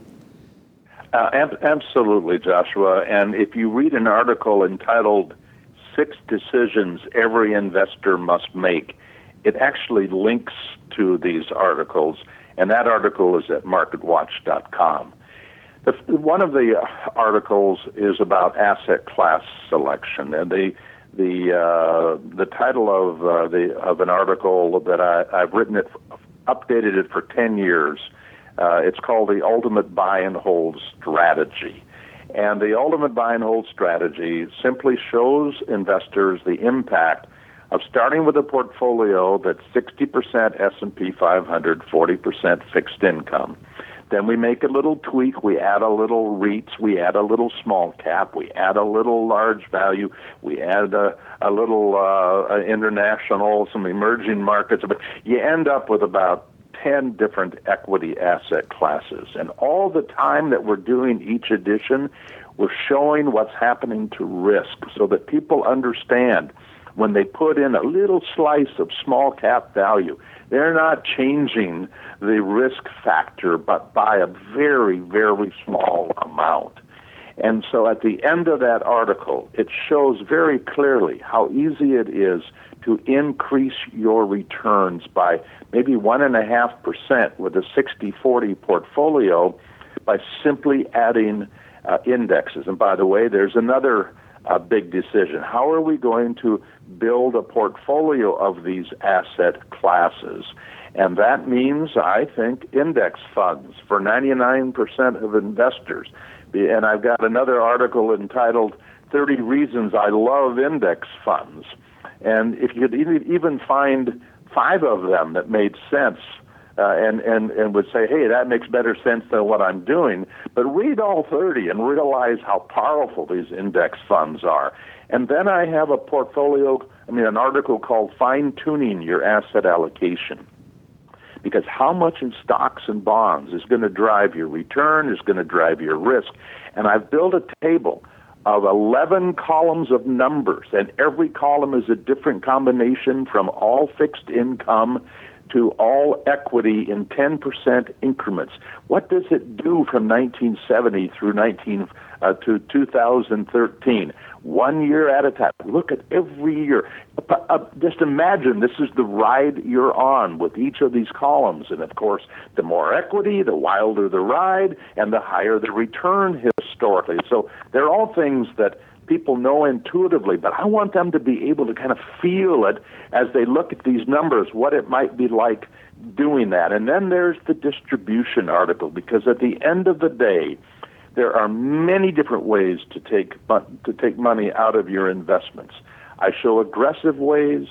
Uh, ab- absolutely, Joshua. And if you read an article entitled Six Decisions Every Investor Must Make, it actually links to these articles, and that article is at marketwatch.com. The, one of the articles is about asset class selection, and the the uh, the title of uh, the of an article that I, I've written it, updated it for ten years uh, it's called the Ultimate Buy and Hold Strategy. And the Ultimate Buy and Hold Strategy simply shows investors the impact of starting with a portfolio that's 60% S&P 500, 40% fixed income. Then we make a little tweak. We add a little REITs. We add a little small cap. We add a little large value. We add a, a little uh, international, some emerging markets. But you end up with about 10 different equity asset classes. And all the time that we're doing each edition, we're showing what's happening to risk so that people understand when they put in a little slice of small cap value, they're not changing the risk factor, but by a very, very small amount. And so at the end of that article, it shows very clearly how easy it is to increase your returns by maybe 1.5% with a 60 40 portfolio by simply adding uh, indexes. And by the way, there's another uh, big decision. How are we going to build a portfolio of these asset classes? And that means, I think, index funds for 99% of investors. And I've got another article entitled 30 Reasons I Love Index Funds. And if you could even find five of them that made sense uh, and, and, and would say, hey, that makes better sense than what I'm doing. But read all 30 and realize how powerful these index funds are. And then I have a portfolio, I mean, an article called Fine Tuning Your Asset Allocation. Because how much in stocks and bonds is going to drive your return, is going to drive your risk. And I've built a table of 11 columns of numbers, and every column is a different combination from all fixed income to all equity in 10% increments. What does it do from 1970 through 19, uh, to 2013 one year at a time. Look at every year. Uh, just imagine this is the ride you're on with each of these columns. And of course, the more equity, the wilder the ride, and the higher the return historically. So they're all things that people know intuitively, but I want them to be able to kind of feel it as they look at these numbers, what it might be like doing that. And then there's the distribution article, because at the end of the day, there are many different ways to take to take money out of your investments. I show aggressive ways,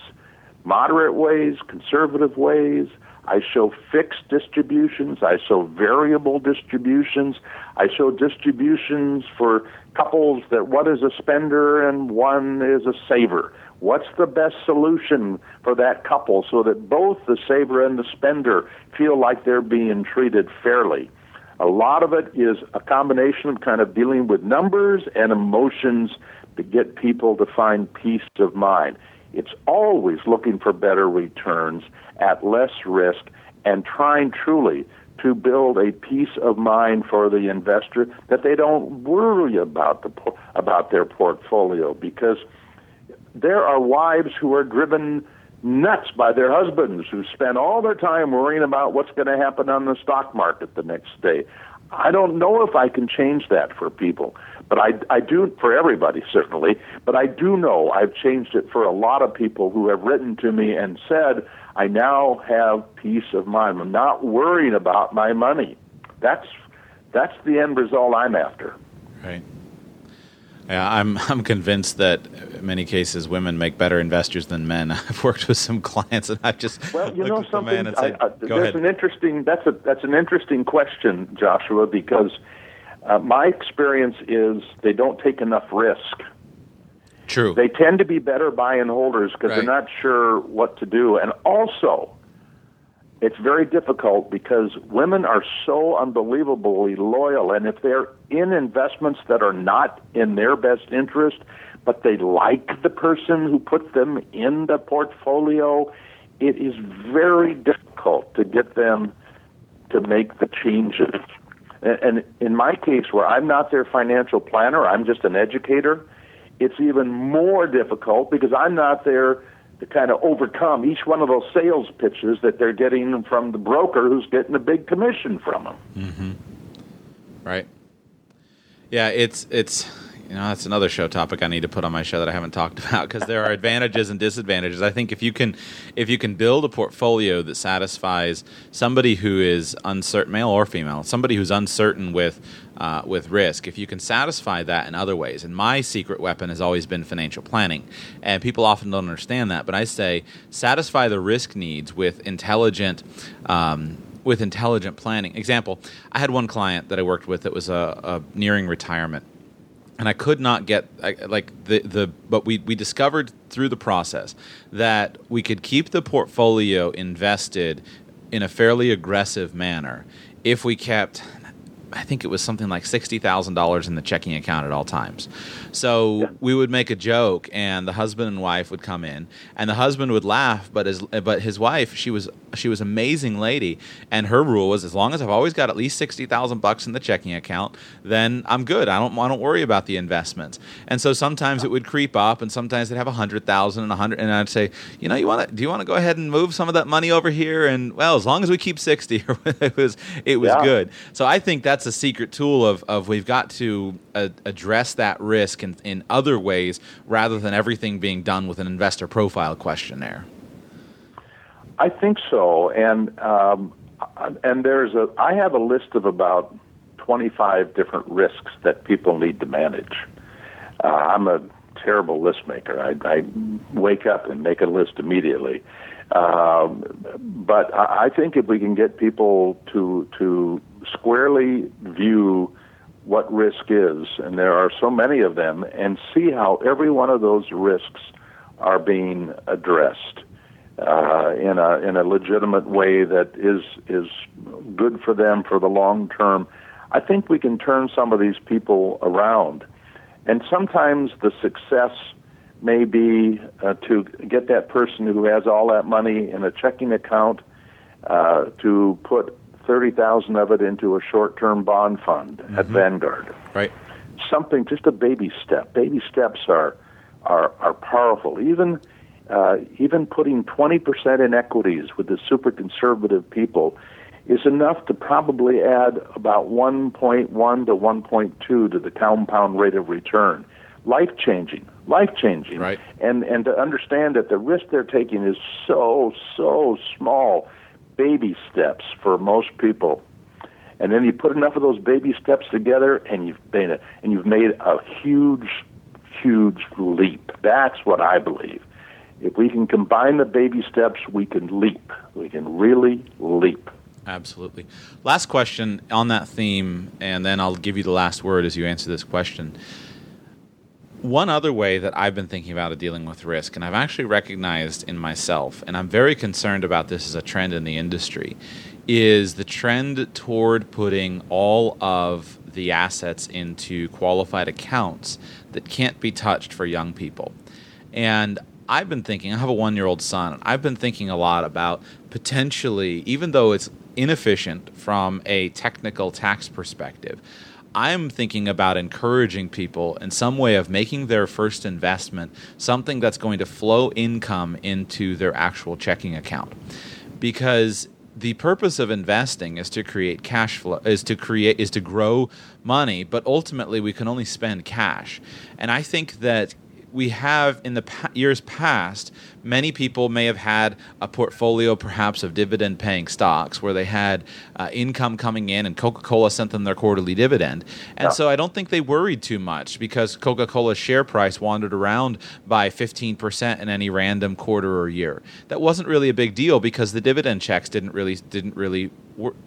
moderate ways, conservative ways. I show fixed distributions. I show variable distributions. I show distributions for couples that one is a spender and one is a saver. What's the best solution for that couple so that both the saver and the spender feel like they're being treated fairly? A lot of it is a combination of kind of dealing with numbers and emotions to get people to find peace of mind. It's always looking for better returns at less risk and trying truly to build a peace of mind for the investor that they don't worry about the about their portfolio because there are wives who are driven nuts by their husbands who spend all their time worrying about what's going to happen on the stock market the next day. I don't know if I can change that for people, but I, I do for everybody certainly. But I do know I've changed it for a lot of people who have written to me and said, I now have peace of mind. I'm not worrying about my money. That's that's the end result I'm after. Right. Yeah, I'm [LAUGHS] I'm convinced that in many cases women make better investors than men. [LAUGHS] I've worked with some clients, and I've just well, you know something. Said, I, I, there's ahead. an interesting that's a that's an interesting question, Joshua, because uh, my experience is they don't take enough risk. True. They tend to be better buy and holders because right. they're not sure what to do, and also it's very difficult because women are so unbelievably loyal, and if they're in investments that are not in their best interest, but they like the person who put them in the portfolio, it is very difficult to get them to make the changes. And in my case, where I'm not their financial planner, I'm just an educator, it's even more difficult because I'm not their to kind of overcome each one of those sales pitches that they're getting from the broker who's getting a big commission from them. Mm-hmm. Right. Yeah, it's it's you know that's another show topic I need to put on my show that I haven't talked [LAUGHS] about because there are advantages and disadvantages. I think if you can if you can build a portfolio that satisfies somebody who is uncertain, male or female, somebody who's uncertain with uh, with risk, if you can satisfy that in other ways, and my secret weapon has always been financial planning, and people often don't understand that, but I say satisfy the risk needs with intelligent. Um, with intelligent planning. Example, I had one client that I worked with that was a, a nearing retirement and I could not get like the the but we we discovered through the process that we could keep the portfolio invested in a fairly aggressive manner if we kept I think it was something like sixty thousand dollars in the checking account at all times. So yeah. we would make a joke, and the husband and wife would come in, and the husband would laugh, but his but his wife, she was she was amazing lady, and her rule was as long as I've always got at least sixty thousand bucks in the checking account, then I'm good. I don't I don't worry about the investments. And so sometimes it would creep up, and sometimes they'd have a hundred thousand and a hundred, and I'd say, you know, you want to do you want to go ahead and move some of that money over here? And well, as long as we keep sixty, [LAUGHS] it was it was yeah. good. So I think that's a secret tool of of we've got to uh, address that risk in, in other ways rather than everything being done with an investor profile questionnaire. I think so, and um, and there's a I have a list of about 25 different risks that people need to manage. Uh, I'm a terrible list maker. I, I wake up and make a list immediately. Um, but I, I think if we can get people to to squarely view what risk is, and there are so many of them, and see how every one of those risks are being addressed uh, in a in a legitimate way that is is good for them for the long term. I think we can turn some of these people around, and sometimes the success may be uh, to get that person who has all that money in a checking account uh, to put thirty thousand of it into a short-term bond fund mm-hmm. at Vanguard. Right. something, just a baby step. Baby steps are are are powerful. Even uh, even putting 20% in equities with the super conservative people is enough to probably add about 1.1 to 1.2 to the compound rate of return. Life changing, life changing. Right. And and to understand that the risk they're taking is so so small, baby steps for most people. And then you put enough of those baby steps together, and you've made a, and you've made a huge, huge leap. That's what I believe. If we can combine the baby steps, we can leap. We can really leap. Absolutely. Last question on that theme, and then I'll give you the last word as you answer this question. One other way that I've been thinking about dealing with risk, and I've actually recognized in myself, and I'm very concerned about this as a trend in the industry, is the trend toward putting all of the assets into qualified accounts that can't be touched for young people. And I've been thinking, I have a one year old son, I've been thinking a lot about potentially, even though it's inefficient from a technical tax perspective, I'm thinking about encouraging people in some way of making their first investment something that's going to flow income into their actual checking account. Because the purpose of investing is to create cash flow is to create is to grow money but ultimately we can only spend cash and i think that we have in the pa- years past, many people may have had a portfolio perhaps of dividend paying stocks where they had uh, income coming in and Coca Cola sent them their quarterly dividend. And yeah. so I don't think they worried too much because Coca Cola's share price wandered around by 15% in any random quarter or year. That wasn't really a big deal because the dividend checks didn't really, didn't really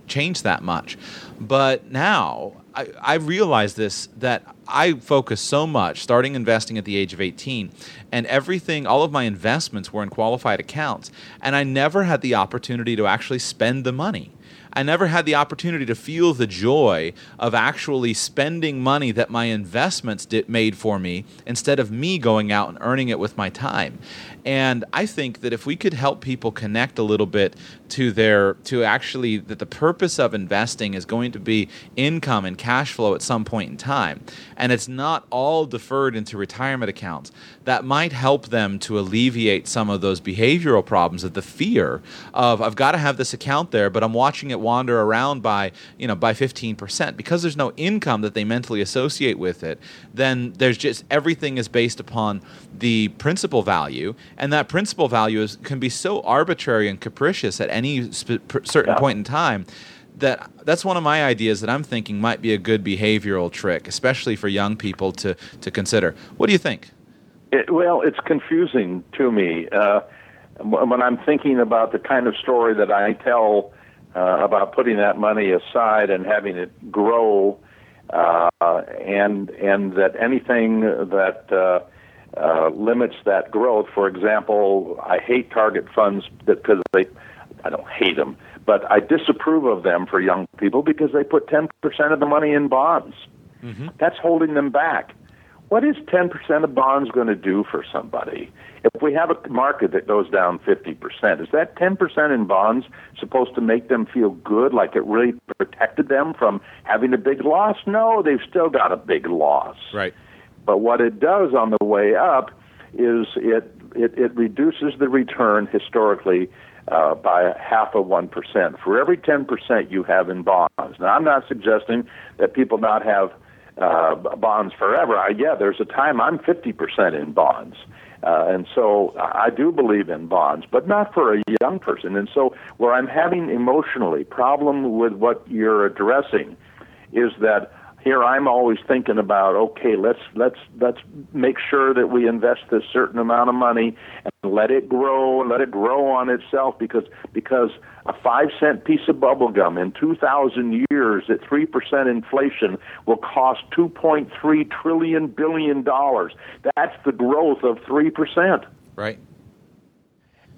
change that much. But now, I, I realized this that I focused so much starting investing at the age of 18, and everything, all of my investments were in qualified accounts, and I never had the opportunity to actually spend the money. I never had the opportunity to feel the joy of actually spending money that my investments did, made for me instead of me going out and earning it with my time. And I think that if we could help people connect a little bit to their to actually that the purpose of investing is going to be income and cash flow at some point in time and it's not all deferred into retirement accounts that might help them to alleviate some of those behavioral problems of the fear of I've got to have this account there but I'm watching it wander around by you know by 15% because there's no income that they mentally associate with it then there's just everything is based upon the principal value and that principal value is, can be so arbitrary and capricious at any sp- certain yeah. point in time that that's one of my ideas that I'm thinking might be a good behavioral trick, especially for young people to to consider. What do you think? It, well, it's confusing to me uh, when I'm thinking about the kind of story that I tell uh, about putting that money aside and having it grow, uh, and and that anything that uh, uh, limits that growth. For example, I hate target funds because they, I don't hate them, but I disapprove of them for young people because they put 10% of the money in bonds. Mm-hmm. That's holding them back. What is 10% of bonds going to do for somebody? If we have a market that goes down 50%, is that 10% in bonds supposed to make them feel good, like it really protected them from having a big loss? No, they've still got a big loss. Right. But what it does on the way up is it it, it reduces the return historically uh, by half of one percent for every ten percent you have in bonds. Now, I'm not suggesting that people not have uh, bonds forever. I, yeah, there's a time I'm fifty percent in bonds. Uh, and so I do believe in bonds, but not for a young person. And so where I'm having emotionally problem with what you're addressing is that here I'm always thinking about okay let's let's let's make sure that we invest this certain amount of money and let it grow and let it grow on itself because because a 5 cent piece of bubble gum in 2000 years at 3% inflation will cost 2.3 trillion billion dollars. That's the growth of 3% right.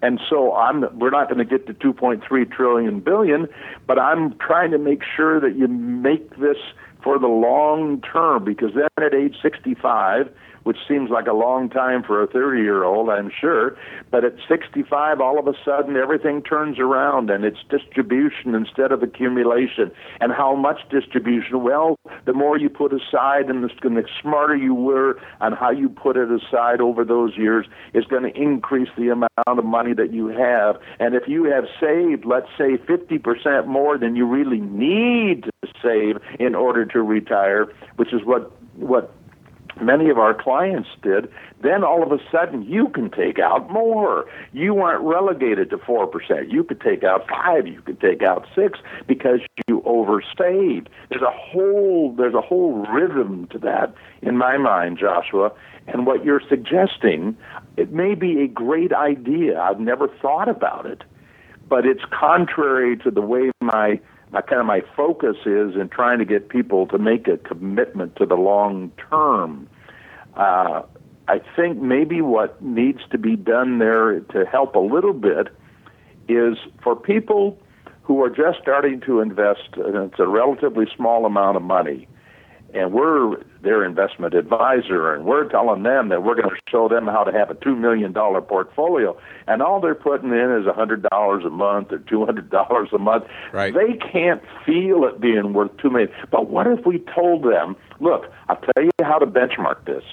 And so I'm we're not going to get to 2.3 trillion billion but I'm trying to make sure that you make this for the long term because then at age 65 which seems like a long time for a 30 year old, I'm sure. But at 65, all of a sudden, everything turns around and it's distribution instead of accumulation. And how much distribution? Well, the more you put aside and the, and the smarter you were on how you put it aside over those years is going to increase the amount of money that you have. And if you have saved, let's say, 50% more than you really need to save in order to retire, which is what what many of our clients did, then all of a sudden you can take out more. You aren't relegated to 4%. You could take out 5, you could take out 6 because you overstayed. There's a whole there's a whole rhythm to that in my mind, Joshua. And what you're suggesting, it may be a great idea. I've never thought about it, but it's contrary to the way my my kind of my focus is in trying to get people to make a commitment to the long term. Uh, I think maybe what needs to be done there to help a little bit is for people who are just starting to invest, and it's a relatively small amount of money, and we're their investment advisor, and we're telling them that we're going to show them how to have a two million dollar portfolio, and all they're putting in is a hundred dollars a month or two hundred [LAUGHS] dollars a month. Right. They can't feel it being worth two million. But what if we told them, look, I'll tell you how to benchmark this.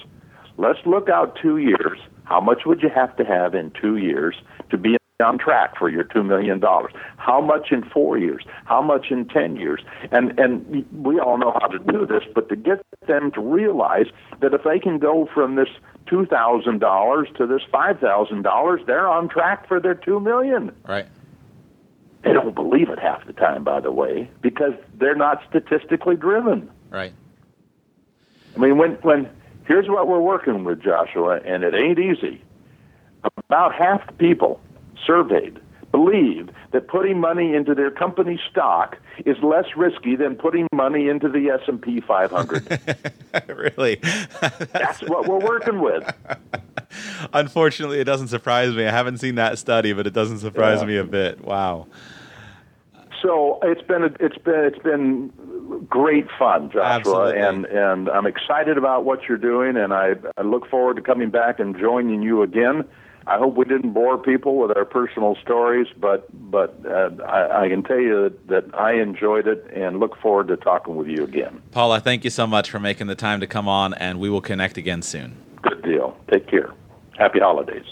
Let's look out two years. How much would you have to have in two years to be on track for your two million dollars. How much in four years? How much in ten years? And and we all know how to do this, but to get them to realize that if they can go from this two thousand dollars to this five thousand dollars, they're on track for their two million. Right. They don't believe it half the time, by the way, because they're not statistically driven. Right. I mean, when when here's what we're working with, Joshua, and it ain't easy. About half the people surveyed believe that putting money into their company stock is less risky than putting money into the S&P 500. [LAUGHS] really? [LAUGHS] That's what we're working with. [LAUGHS] Unfortunately, it doesn't surprise me. I haven't seen that study, but it doesn't surprise Yeah. me a bit. Wow. So it's been a, it's been it's been great fun, Joshua, Absolutely. and and I'm excited about what you're doing, and I I look forward to coming back and joining you again. I hope we didn't bore people with our personal stories, but but uh, I, I can tell you that, that I enjoyed it and look forward to talking with you again. Paula, thank you so much for making the time to come on, and we will connect again soon. Good deal. Take care. Happy holidays.